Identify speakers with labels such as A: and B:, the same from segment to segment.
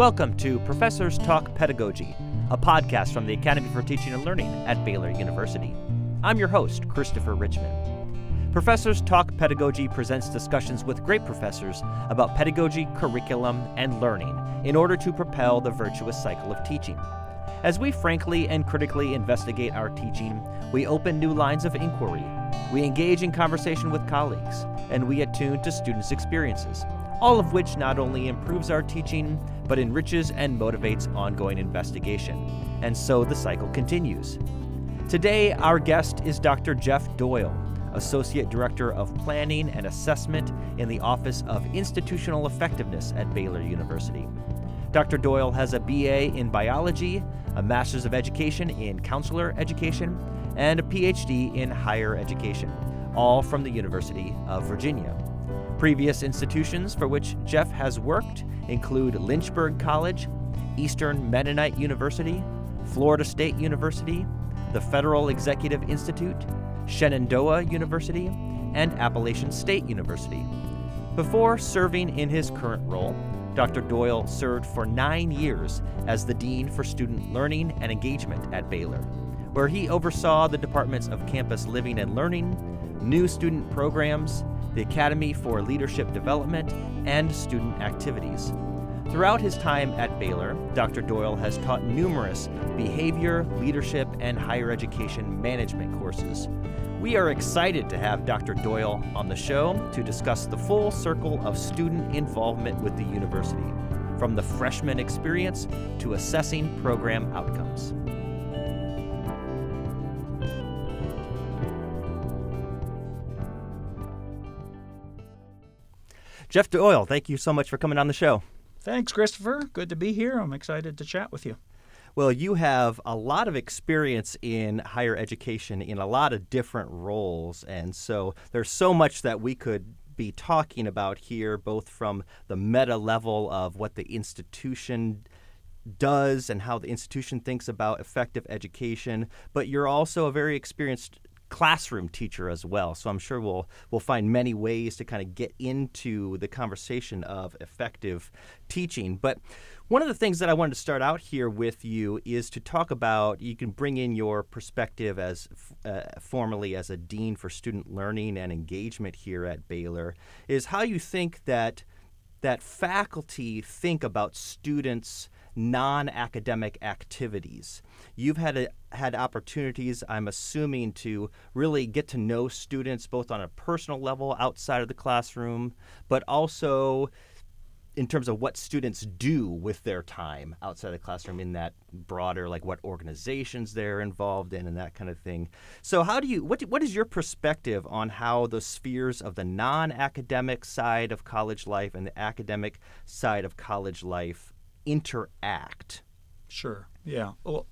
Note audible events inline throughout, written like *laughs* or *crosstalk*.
A: Welcome to Professors Talk Pedagogy, a podcast from the Academy for Teaching and Learning at Baylor University. I'm your host, Christopher Richmond. Professors Talk Pedagogy presents discussions with great professors about pedagogy, curriculum, and learning in order to propel the virtuous cycle of teaching. As we frankly and critically investigate our teaching, we open new lines of inquiry, we engage in conversation with colleagues, and we attune to students' experiences, all of which not only improves our teaching, but enriches and motivates ongoing investigation. And so the cycle continues. Today, our guest is Dr. Jeff Doyle, Associate Director of Planning and Assessment in the Office of Institutional Effectiveness at Baylor University. Dr. Doyle has a BA in biology, a Master's of Education in Counselor Education, and a PhD in higher education, all from the University of Virginia. Previous institutions for which Jeff has worked include Lynchburg College, Eastern Mennonite University, Florida State University, the Federal Executive Institute, Shenandoah University, and Appalachian State University. Before serving in his current role, Dr. Doyle served for nine years as the Dean for Student Learning and Engagement at Baylor, where he oversaw the departments of campus living and learning, new student programs, the Academy for Leadership Development, and student activities. Throughout his time at Baylor, Dr. Doyle has taught numerous behavior, leadership, and higher education management courses. We are excited to have Dr. Doyle on the show to discuss the full circle of student involvement with the university, from the freshman experience to assessing program outcomes. Jeff Doyle, thank you so much for coming on the show.
B: Thanks, Christopher. Good to be here. I'm excited to chat with you.
A: Well, you have a lot of experience in higher education in a lot of different roles. And so there's so much that we could be talking about here, both from the meta level of what the institution does and how the institution thinks about effective education, but you're also a very experienced classroom teacher as well. So I'm sure we'll we'll find many ways to kind of get into the conversation of effective teaching. But one of the things that I wanted to start out here with you is to talk about you can bring in your perspective as uh, formerly as a dean for student learning and engagement here at Baylor is how you think that that faculty think about students non-academic activities. You've had a, had opportunities, I'm assuming, to really get to know students both on a personal level outside of the classroom, but also in terms of what students do with their time outside of the classroom in that broader like what organizations they're involved in and that kind of thing so how do you what, what is your perspective on how the spheres of the non-academic side of college life and the academic side of college life interact?
B: Sure. Yeah. Well,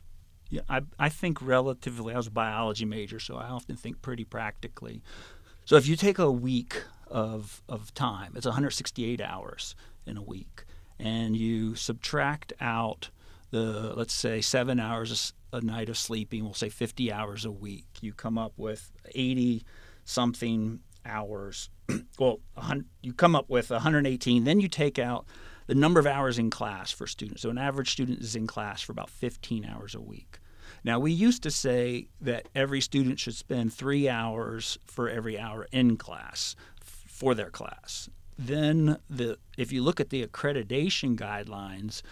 B: yeah, I, I think relatively, I was a biology major, so I often think pretty practically. So if you take a week of, of time, it's 168 hours in a week, and you subtract out the, let's say, seven hours a night of sleeping, we'll say 50 hours a week, you come up with 80 something hours. *clears throat* well, you come up with 118, then you take out the number of hours in class for students. So an average student is in class for about 15 hours a week. Now, we used to say that every student should spend three hours for every hour in class for their class. Then, the, if you look at the accreditation guidelines,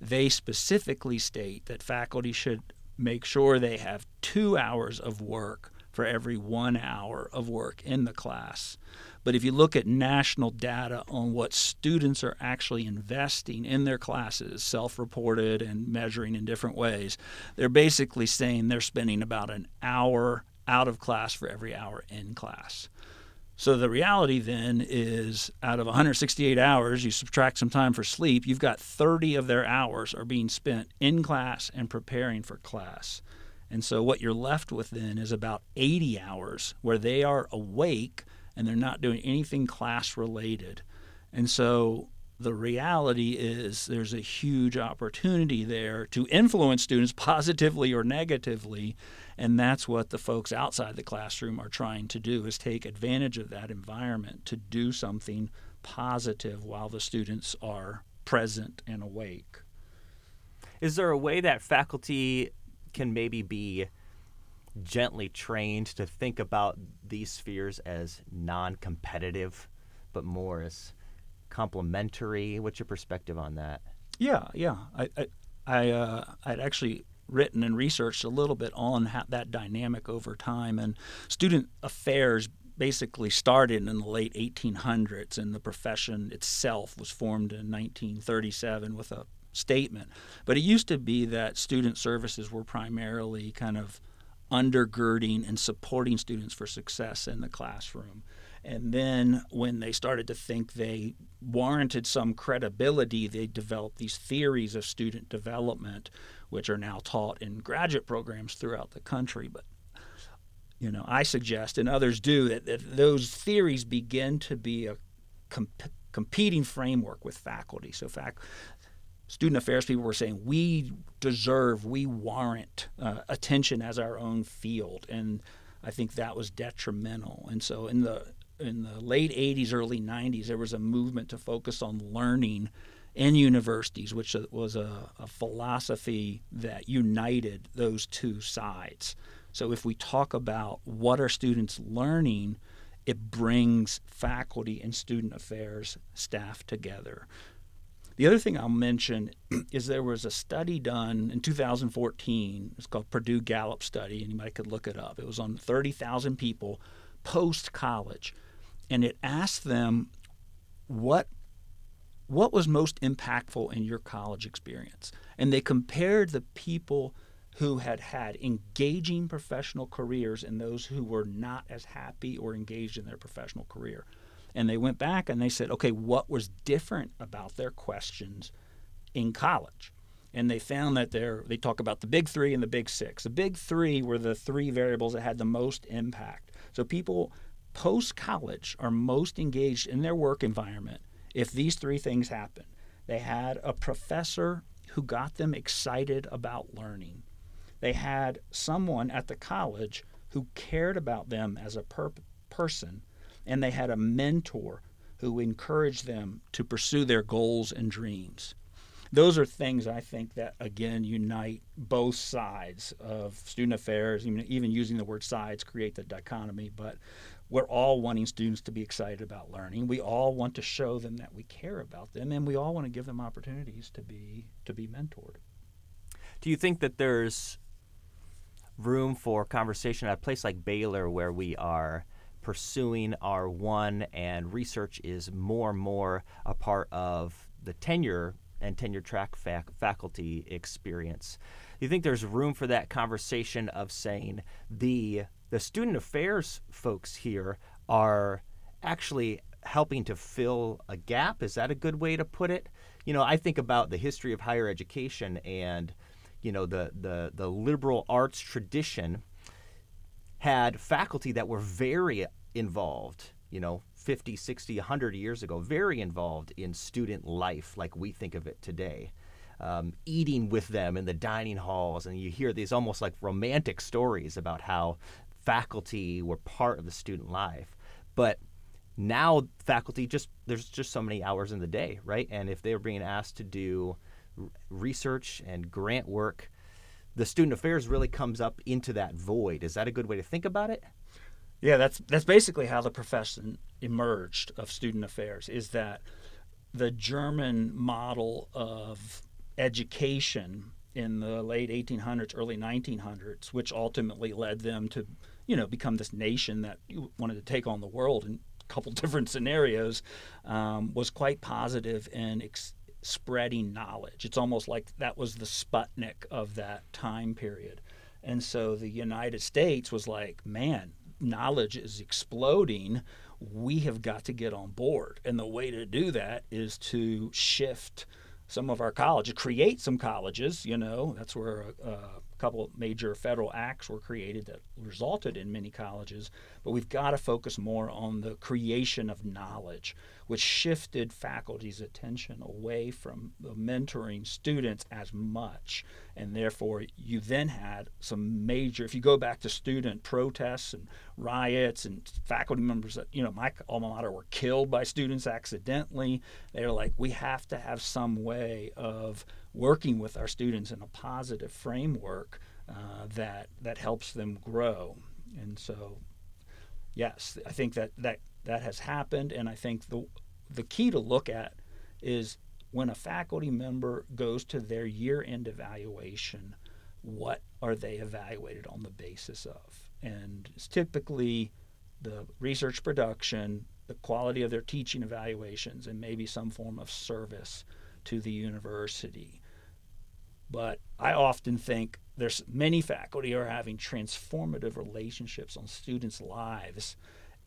B: they specifically state that faculty should make sure they have two hours of work for every one hour of work in the class. But if you look at national data on what students are actually investing in their classes, self reported and measuring in different ways, they're basically saying they're spending about an hour out of class for every hour in class. So the reality then is out of 168 hours, you subtract some time for sleep, you've got 30 of their hours are being spent in class and preparing for class. And so what you're left with then is about 80 hours where they are awake and they're not doing anything class related. And so the reality is there's a huge opportunity there to influence students *laughs* positively or negatively and that's what the folks outside the classroom are trying to do is take advantage of that environment to do something positive while the students are present and awake
A: Is there a way that faculty can maybe be gently trained to think about these spheres as non-competitive, but more as complementary? What's your perspective on that?
B: Yeah, yeah. I I, I uh, I'd actually written and researched a little bit on that dynamic over time, and student affairs basically started in the late 1800s, and the profession itself was formed in 1937 with a statement. But it used to be that student services were primarily kind of undergirding and supporting students for success in the classroom. And then when they started to think they warranted some credibility, they developed these theories of student development, which are now taught in graduate programs throughout the country. But you know, I suggest, and others do, that, that those theories begin to be a comp- competing framework with faculty. So, fact, student affairs people were saying we deserve, we warrant uh, attention as our own field, and I think that was detrimental. And so, in the in the late 80s, early 90s, there was a movement to focus on learning in universities, which was a, a philosophy that united those two sides. So if we talk about what are students learning, it brings faculty and student affairs staff together. The other thing I'll mention *clears throat* is there was a study done in 2014. It's called Purdue Gallup study, anybody could look it up. It was on 30,000 people post college and it asked them what what was most impactful in your college experience and they compared the people who had had engaging professional careers and those who were not as happy or engaged in their professional career and they went back and they said okay what was different about their questions in college and they found that they talk about the big three and the big six the big three were the three variables that had the most impact so people post college are most engaged in their work environment if these three things happen. They had a professor who got them excited about learning. They had someone at the college who cared about them as a per- person, and they had a mentor who encouraged them to pursue their goals and dreams. Those are things I think that again unite both sides of student affairs. Even, even using the word sides create the dichotomy, but we're all wanting students to be excited about learning. We all want to show them that we care about them, and we all want to give them opportunities to be to be mentored.
A: Do you think that there's room for conversation at a place like Baylor where we are pursuing R1 and research is more and more a part of the tenure and tenure track fac- faculty experience? Do you think there's room for that conversation of saying the the student affairs folks here are actually helping to fill a gap. Is that a good way to put it? You know, I think about the history of higher education and, you know, the, the, the liberal arts tradition had faculty that were very involved, you know, 50, 60, 100 years ago, very involved in student life like we think of it today. Um, eating with them in the dining halls, and you hear these almost like romantic stories about how faculty were part of the student life. But now faculty just there's just so many hours in the day, right? And if they were being asked to do research and grant work, the student affairs really comes up into that void. Is that a good way to think about it?
B: Yeah, that's that's basically how the profession emerged of student affairs. Is that the German model of education in the late 1800s, early 1900s, which ultimately led them to you know, become this nation that wanted to take on the world in a couple *laughs* different scenarios, um, was quite positive in ex- spreading knowledge. It's almost like that was the Sputnik of that time period. And so the United States was like, man, knowledge is exploding. We have got to get on board. And the way to do that is to shift some of our colleges, create some colleges, you know, that's where a couple major federal acts were created that resulted in many colleges, but we've got to focus more on the creation of knowledge, which shifted faculty's attention away from mentoring students as much. And therefore you then had some major if you go back to student protests and riots and faculty members that you know my alma mater were killed by students accidentally they're like we have to have some way of working with our students in a positive framework uh, that that helps them grow. And so yes i think that that that has happened and i think the the key to look at is when a faculty member goes to their year end evaluation, what are they evaluated on the basis of? And it's typically the research production, the quality of their teaching evaluations, and maybe some form of service to the university. But I often think there's many faculty are having transformative relationships on students' lives,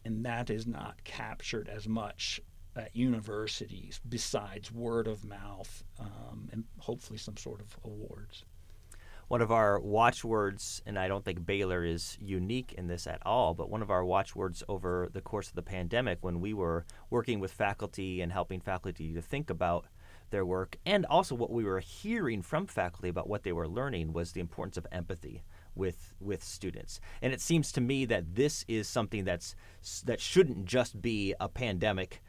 B: and that is not captured as much at universities besides word of mouth um, and hopefully some sort of awards.
A: One of our watchwords, and I don't think Baylor is unique in this at all, but one of our watchwords over the course of the pandemic when we were working with faculty and helping faculty to think about their work, and also what we were hearing from faculty about what they were learning was the importance of empathy with with students. And it seems to me that this is something that's that shouldn't just be a pandemic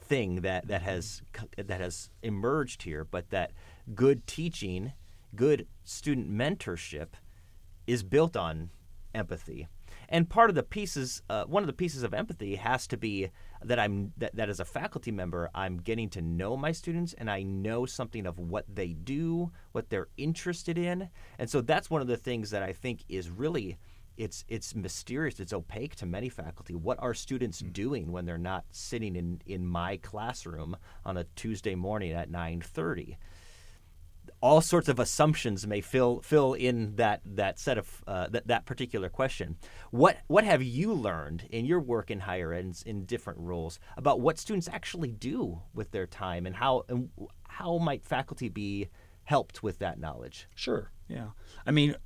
A: thing that that has that has emerged here, but that good teaching, good student mentorship, is built on empathy. And part of the pieces, uh, one of the pieces of empathy has to be that I'm that, that as a faculty member, I'm getting to know my students and I know something of what they do, what they're interested in, and so that's one of the things that I think is really it's it's mysterious it's opaque to many faculty. What are students mm. doing when they're not sitting in in my classroom on a tuesday morning at 9.30 all sorts of assumptions may fill fill in that that set of uh, that that particular question. What what have you learned in your work in higher ed in different roles about what students actually do with their time and how and how might faculty be helped with that knowledge?
B: Sure. Yeah. I mean,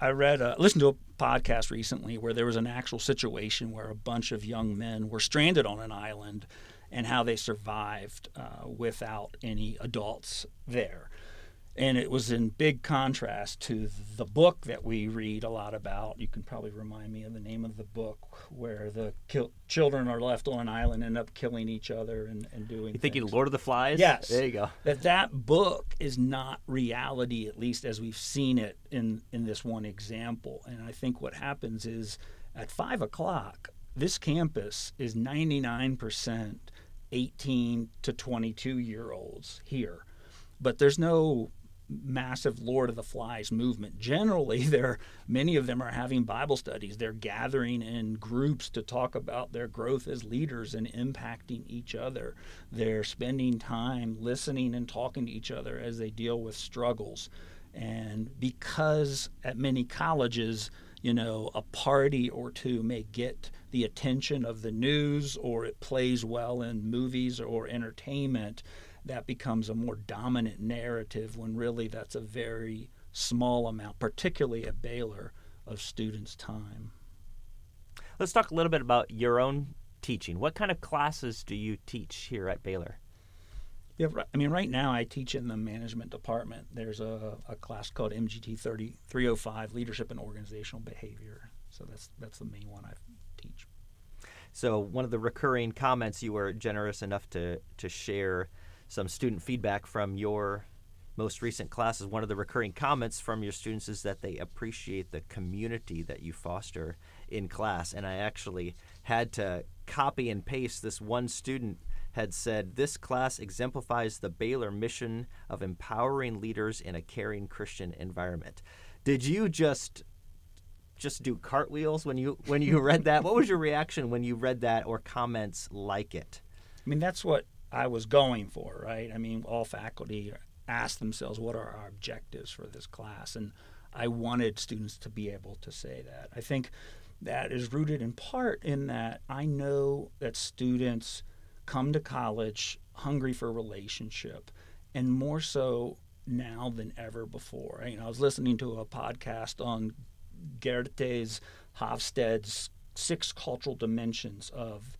B: I read, listened to a podcast recently where there was an actual situation where a bunch of young men were stranded on an island and how they survived uh, without any adults there and it was in big contrast to the book that we read a lot about. You can probably remind me of the name of the book where the children are left on an island and end up killing each other and, and doing.
A: You thinking Lord of the Flies?
B: Yes.
A: There you go.
B: That that book is not reality, at least as we've seen it in in this one example. And I think what happens is at five o'clock, this campus is ninety nine percent eighteen to twenty two year olds here but there's no massive Lord of the Flies movement. Generally, *laughs* there many of them are having Bible studies. They're gathering in groups to talk about their growth as leaders and impacting each other. They're spending time listening and talking to each other as they deal with struggles. And because at many colleges, you know, a party or two may get the attention of the news or it plays well in movies or entertainment, that becomes a more dominant narrative when really that's a very small amount, particularly at Baylor, of students' time.
A: Let's talk a little bit about your own teaching. What kind of classes do you teach here at Baylor?
B: Yeah, I mean, right now I teach in the management department. There's a, a class called MGT 30, 305, Leadership and Organizational Behavior. So that's that's the main one I teach.
A: So one of the recurring comments you were generous enough to to share some student feedback from your most recent classes. One of the recurring comments from your students is that they appreciate the community that you foster in class. And I actually had to copy and paste this one student had said this class exemplifies the Baylor mission of empowering leaders in a caring Christian environment. Did you just just do cartwheels when you when you read that? What was your reaction when you read that or comments like it?
B: I mean, that's what I was going for, right? I mean, all faculty ask themselves, what are our objectives for this class? And I wanted students to be able to say that. I think that is rooted in part in that I know that students come to college hungry for relationship, and more so now than ever before. You know, I was listening to a podcast on Geert Hofstede's six cultural dimensions of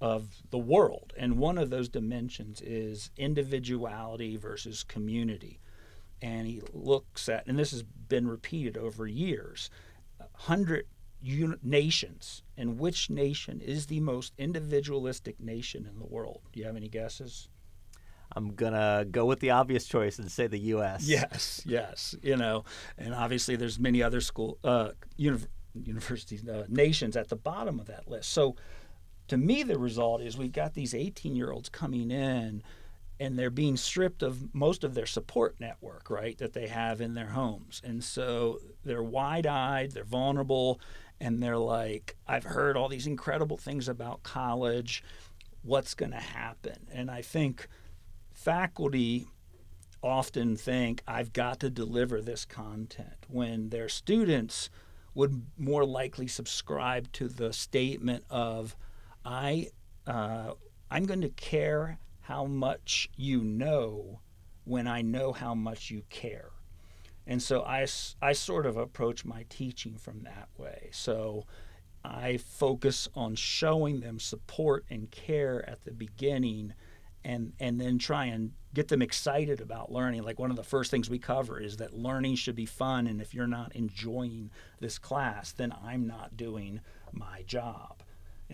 B: of the world. And one of those dimensions is individuality versus community. and he looks at, and this has been repeated over years, 100 un- nations, and which nation is the most individualistic nation in the world? Do you have any guesses?
A: I'm gonna go with the obvious choice and say the U.S.
B: Yes, yes. You know, and obviously there's many other school uh, uni- universities, uh, nations at the bottom of that list. So, to me, the result is we've got these 18 year olds coming in, and they're being stripped of most of their support network, right, that they have in their homes, and so they're wide eyed, they're vulnerable, and they're like, I've heard all these incredible things about college. What's going to happen? And I think faculty often think I've got to deliver this content when their students would more likely subscribe to the statement of I uh, I'm going to care how much you know when I know how much you care. And so I, I sort of approach my teaching from that way. So I focus on showing them support and care at the beginning and and then try and get them excited about learning. Like one of the first things we cover is that learning should be fun, and if you're not enjoying this class, then I'm not doing my job.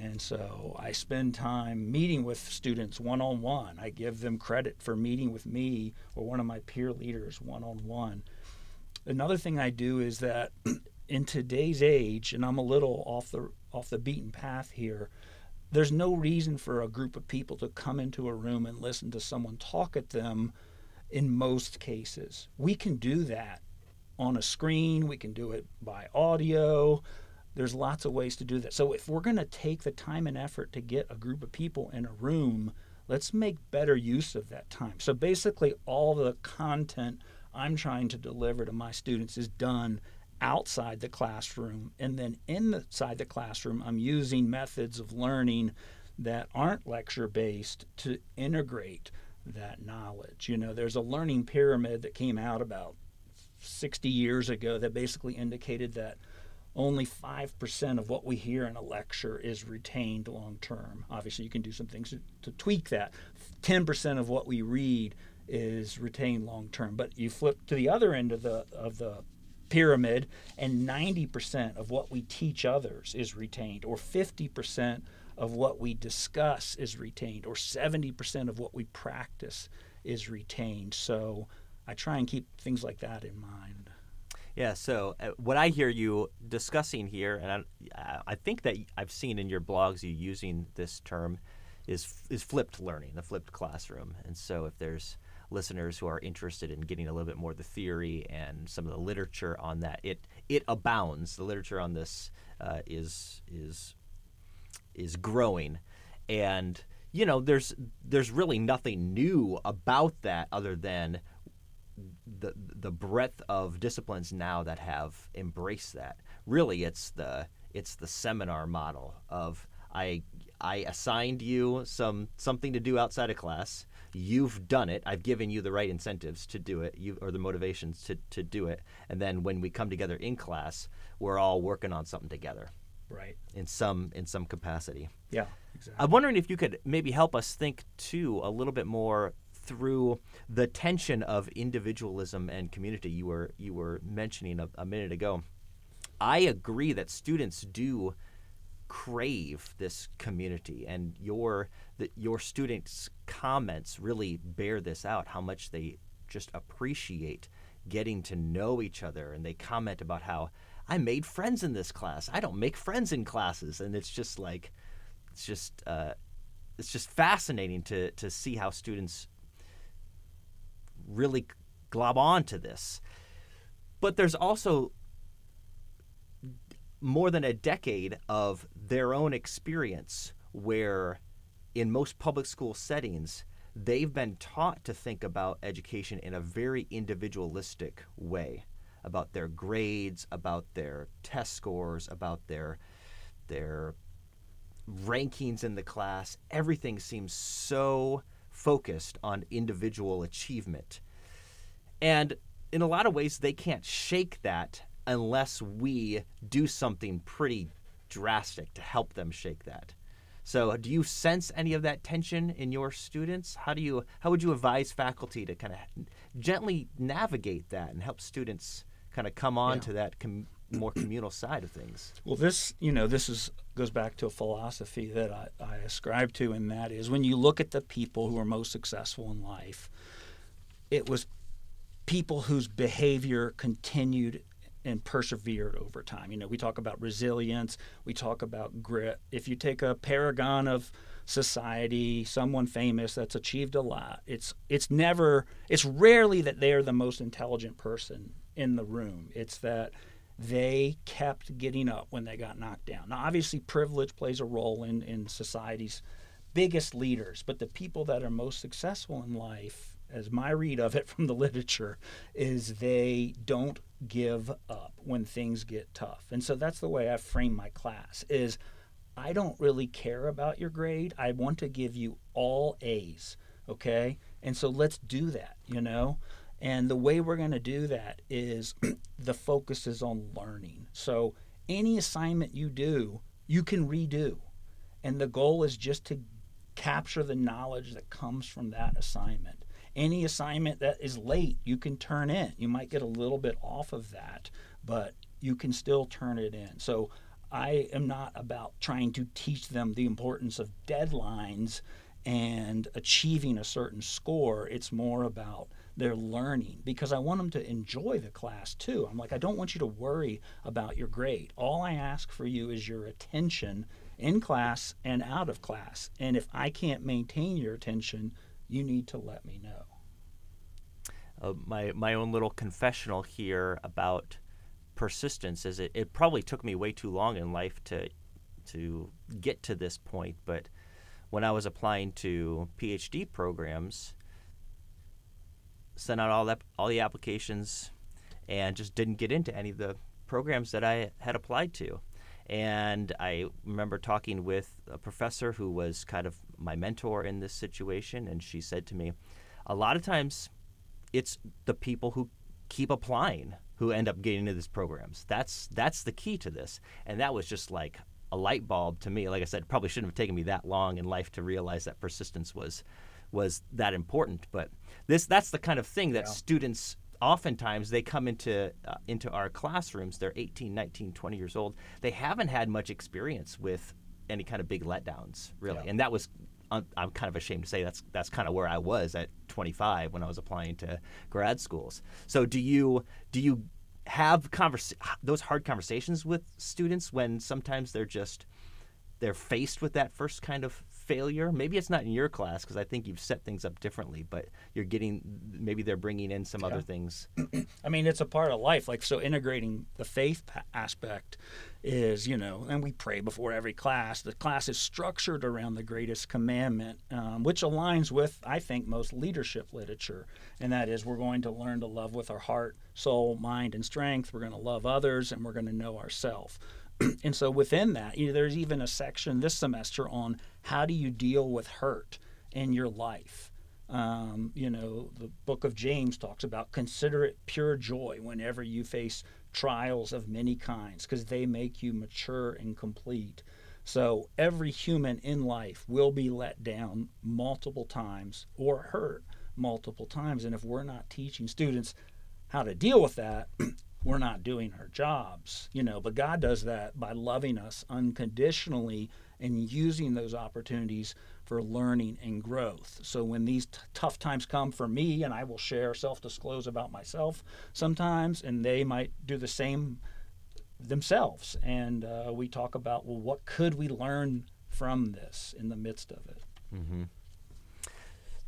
B: And so I spend time meeting with students one on one. I give them credit for meeting with me or one of my peer leaders one on one. Another thing I do is that *clears throat* in today's age, and I'm a little off the off the beaten path here, there's no reason for a group of people to come into a room and listen to someone talk at them in most cases. We can do that on a screen, we can do it by audio. There's lots of ways to do that. So if we're going to take the time and effort to get a group of people in a room, let's make better use of that time. So basically all the content I'm trying to deliver to my students is done outside the classroom. And then inside the classroom, I'm using methods of learning that aren't lecture based to integrate that knowledge. You know, there's a learning pyramid that came out about 60 years ago that basically indicated that only 5% of what we hear in a lecture is retained long term. Obviously, you can do some things to, to tweak that. 10% of what we read is retained long term. But you flip to the other end of the of the pyramid, and 90% of what we teach others is retained, or 50% of what we discuss is retained, or 70% of what we practice is retained. So I try and keep things like that in mind.
A: Yeah, so uh, what I hear you discussing here, and I, I think that I've seen in your blogs you using this term, is is flipped learning, the flipped classroom. And so if there's listeners who are interested in getting a little bit more of the theory and some of the literature on that. It it abounds. The literature on this uh, is is is growing, and you know there's there's really nothing new about that other than the the breadth of disciplines now that have embraced that. Really, it's the it's the seminar model of I I assigned you some something to do outside of class you've done it. I've given you the right incentives to do it, you or the motivations to, to do it. And then when we come together in class, we're all working on something together.
B: Right.
A: In some in some capacity.
B: Yeah, exactly.
A: I'm wondering if you could maybe help us think too a little bit more through the tension of individualism and community you were you were mentioning a, a minute ago. I agree that students do crave this community and your that your students comments really bear this out how much they just appreciate getting to know each other and they comment about how I made friends in this class I don't make friends in classes and it's just like it's just uh, it's just fascinating to to see how students really glob on to this. But there's also more than a decade of their own experience where in most public school settings they've been taught to think about education in a very individualistic way about their grades about their test scores about their their rankings in the class. Everything seems so focused on individual achievement and in a lot of ways they can't shake that unless we do something pretty drastic to help them shake that. So, do you sense any of that tension in your students? How do you how would you advise faculty to kind of gently navigate that and help students kind of come on
B: Yeah.
A: to that com- more communal side of things?
B: Well, this you know this is goes back to a philosophy that I, I ascribe to, and that is when you look at the people who are most successful in life, it was people whose behavior continued and persevered over time. You know, we talk about resilience, we talk about grit. If you take a paragon of society, someone famous that's achieved a lot, it's it's never it's rarely that they're the most intelligent person in the room. It's that they kept getting up when they got knocked down. Now obviously privilege plays a role in in society's biggest leaders, but the people that are most successful in life, as my read of it *laughs* from the literature, is they don't give up when things get tough. And so that's the way I frame my class is I don't really care about your grade. I want to give you all A's, okay? And so let's do that, you know? And the way we're going to do that is *clears throat* the focus is on learning. So any assignment you do, you can redo. And the goal is just to capture the knowledge that comes from that assignment. Any assignment that is late, you can turn in. You might get a little bit off of that, but you can still turn it in. So I am not about trying to teach them the importance of deadlines and achieving a certain score. It's more about their learning because I want them to enjoy the class too. I'm like, I don't want you to worry about your grade. All I ask for you is your attention in class and out of class. And if I can't maintain your attention, you need to let me know.
A: uh, my my own little confessional here about persistence is it, it probably took me way too long in life to to get to this point but when I was applying to PhD programs sent out all that all the applications and just didn't get into any of the programs that I had applied to and I remember talking with a professor who was kind of my mentor in this situation and she said to me a lot of times it's the people who keep applying who end up getting into these programs. That's that's the key to this. And that was just like a light bulb to me. Like I said, probably shouldn't have taken me that long in life to realize that persistence was was that important. But this that's the kind of thing that
B: Yeah.
A: students oftentimes they come into uh, into our classrooms they're 18 19 20 years old they haven't had much experience with any kind of big letdowns really
B: Yeah.
A: and that was I'm I'm kind of ashamed to say that's that's kind of where I was at 25 when I was applying to grad schools. So do you do you have convers- those hard conversations with students when sometimes they're just they're faced with that first kind of failure? Maybe it's not in your class because I think you've set things up differently, but you're getting maybe they're bringing in some other things. *clears throat*
B: I mean, it's a part of life. Like, so integrating the faith aspect is, you know, and we pray before every class. The class is structured around the greatest commandment, um, which aligns with, I think, most leadership literature. And that is, we're going to learn to love with our heart, soul, mind, and strength. We're going to love others, and we're going to know ourselves. *clears throat* and so within that, you know, there's even a section this semester on how do you deal with hurt in your life. Um, you know, the book of James talks about consider it pure joy whenever you face trials of many kinds, because they make you mature and complete. So every human in life will be let down multiple times or hurt multiple times. And if we're not teaching students how to deal with that, we're not doing our jobs, you know. But God does that by loving us unconditionally and using those opportunities for learning and growth. So when these t- tough times come for me, and I will share self disclose about myself sometimes, and they might do the same themselves. And uh, we talk about, well, what could we learn from this in the midst of it?
A: hmm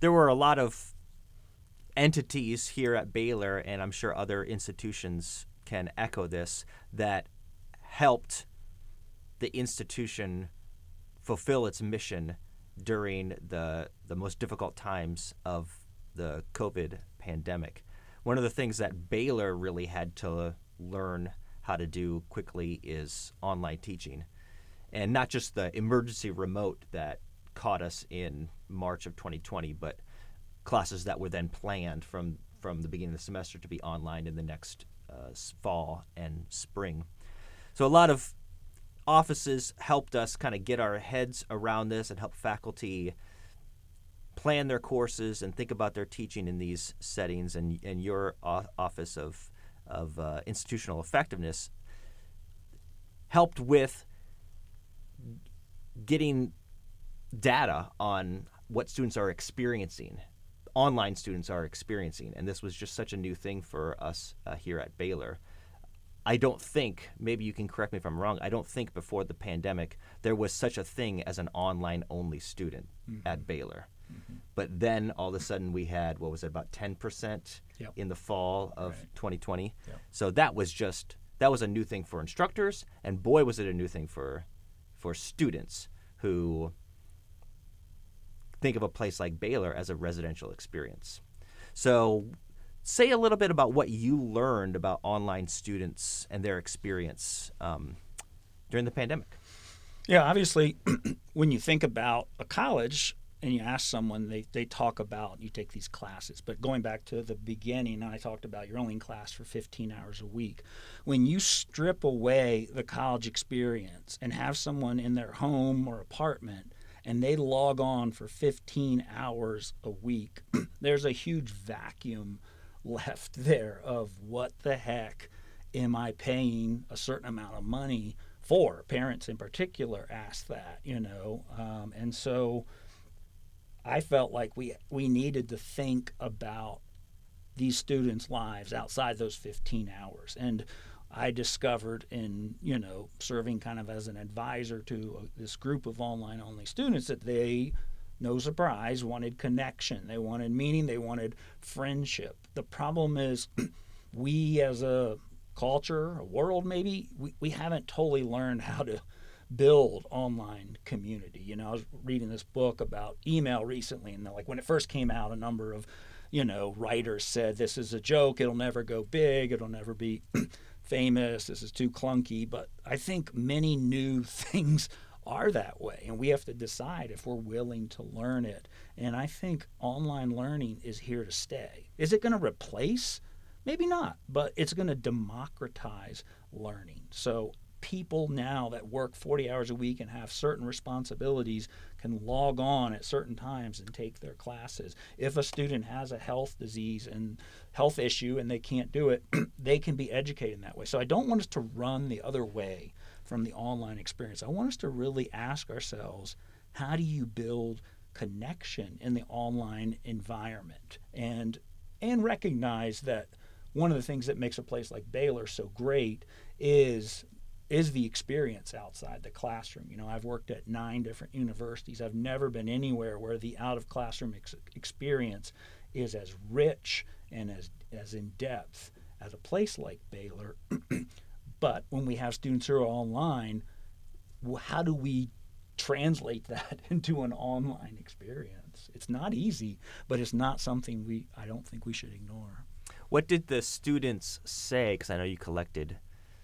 A: There were a lot of entities here at Baylor, and I'm sure other institutions can echo this, that helped the institution fulfill its mission during the the most difficult times of the COVID pandemic. One of the things that Baylor really had to learn how to do quickly is online teaching. And not just the emergency remote that caught us in March of 2020, but classes that were then planned from from the beginning of the semester to be online in the next uh, fall and spring. So a lot of offices helped us kind of get our heads around this and help faculty plan their courses and think about their teaching in these settings. And, and your office of of uh, institutional effectiveness helped with getting data on what students are experiencing online students are experiencing and this was just such a new thing for us uh, here at baylor i don't think maybe you can correct me if i'm wrong i don't think before the pandemic there was such a thing as an online only student mm-hmm. at baylor mm-hmm. but then all of a sudden we had what was it about 10% yep. in the fall of right. 2020 yep. so that was just that was a new thing for instructors and boy was it a new thing for for students who think of a place like Baylor as a residential experience. So, say a little bit about what you learned about online students and their experience um, during the pandemic.
B: Yeah, obviously, *clears throat* when you think about a college and you ask someone, they, they talk about you take these classes. But going back to the beginning, I talked about you're only in class for 15 hours a week. When you strip away the college experience and have someone in their home or apartment and they log on for 15 hours a week, *clears throat* there's a huge vacuum *laughs* left there of what the heck am I paying a certain amount of money for? Parents in particular ask that, you know, um, and so I felt like we we needed to think about these students' lives outside those 15 hours and I discovered in you know serving kind of as an advisor to uh, this group of online only students that they no surprise wanted connection. They wanted meaning. They wanted friendship. The problem is *clears throat* we as a culture a world maybe we, we haven't totally learned how to build online community. You know i was reading this book about email recently and like when it first came out a number of you know writers said this is a joke. It'll never go big. It'll never be *clears throat* famous, this is too clunky, but I think many new *laughs* things are that way and we have to decide if we're willing to learn it. And I think online learning is here to stay. Is it going to replace? Maybe not, but it's going to democratize learning. So people now that work 40 hours a week and have certain responsibilities can log on at certain times and take their classes. If a student has a health disease and health issue and they can't do it, *clears throat* they can be educated in that way. So I don't want us to run the other way from the online experience. I want us to really ask ourselves, how do you build connection in the online environment and and recognize that one of the things that makes a place like Baylor so great is is the experience outside the classroom. You know, I've worked at nine different universities. I've never been anywhere where the out of classroom ex- experience is as rich and as as in depth as a place like Baylor. *clears throat* but when we have students who are online, how do we translate *laughs* that into an online experience? It's not easy, but it's not something we I don't think we should ignore.
A: What did the students say? Because I know you collected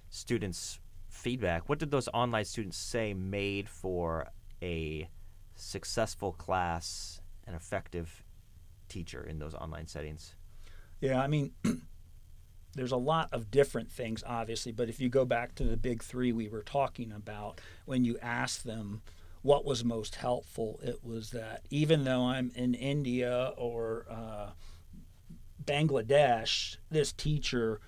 A: students' feedback. What did those online students say made for a successful class, an effective teacher in those online settings?
B: Yeah, I mean, *clears throat* there's a lot of different things, obviously, but if you go back to the big three we were talking about, when you ask them what was most helpful, it was that even though I'm in India or uh, Bangladesh, this teacher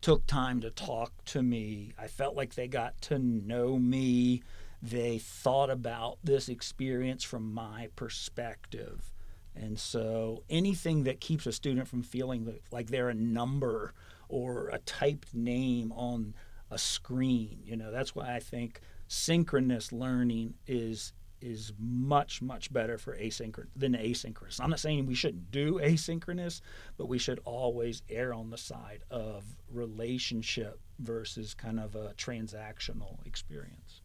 B: took time to talk to me. I felt like they got to know me. They thought about this experience from my perspective. And so anything that keeps a student from feeling like they're a number or a typed name on a screen, you know, that's why I think synchronous learning is is much much better for asynchronous than asynchronous. I'm not saying we shouldn't do asynchronous, but we should always err on the side of relationship versus kind of a transactional experience.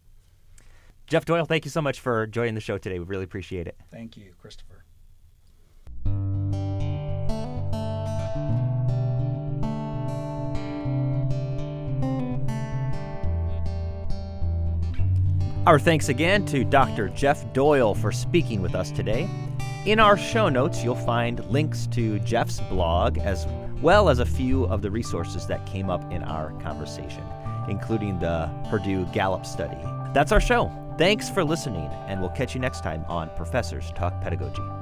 A: Jeff Doyle, thank you so much for joining the show today. We really appreciate it.
B: Thank you, Christopher.
A: Our thanks again to Dr. Jeff Doyle for speaking with us today. In our show notes, you'll find links to Jeff's blog as well as a few of the resources that came up in our conversation, including the Purdue Gallup study That's our show. Thanks for listening, and we'll catch you next time on Professors Talk Pedagogy.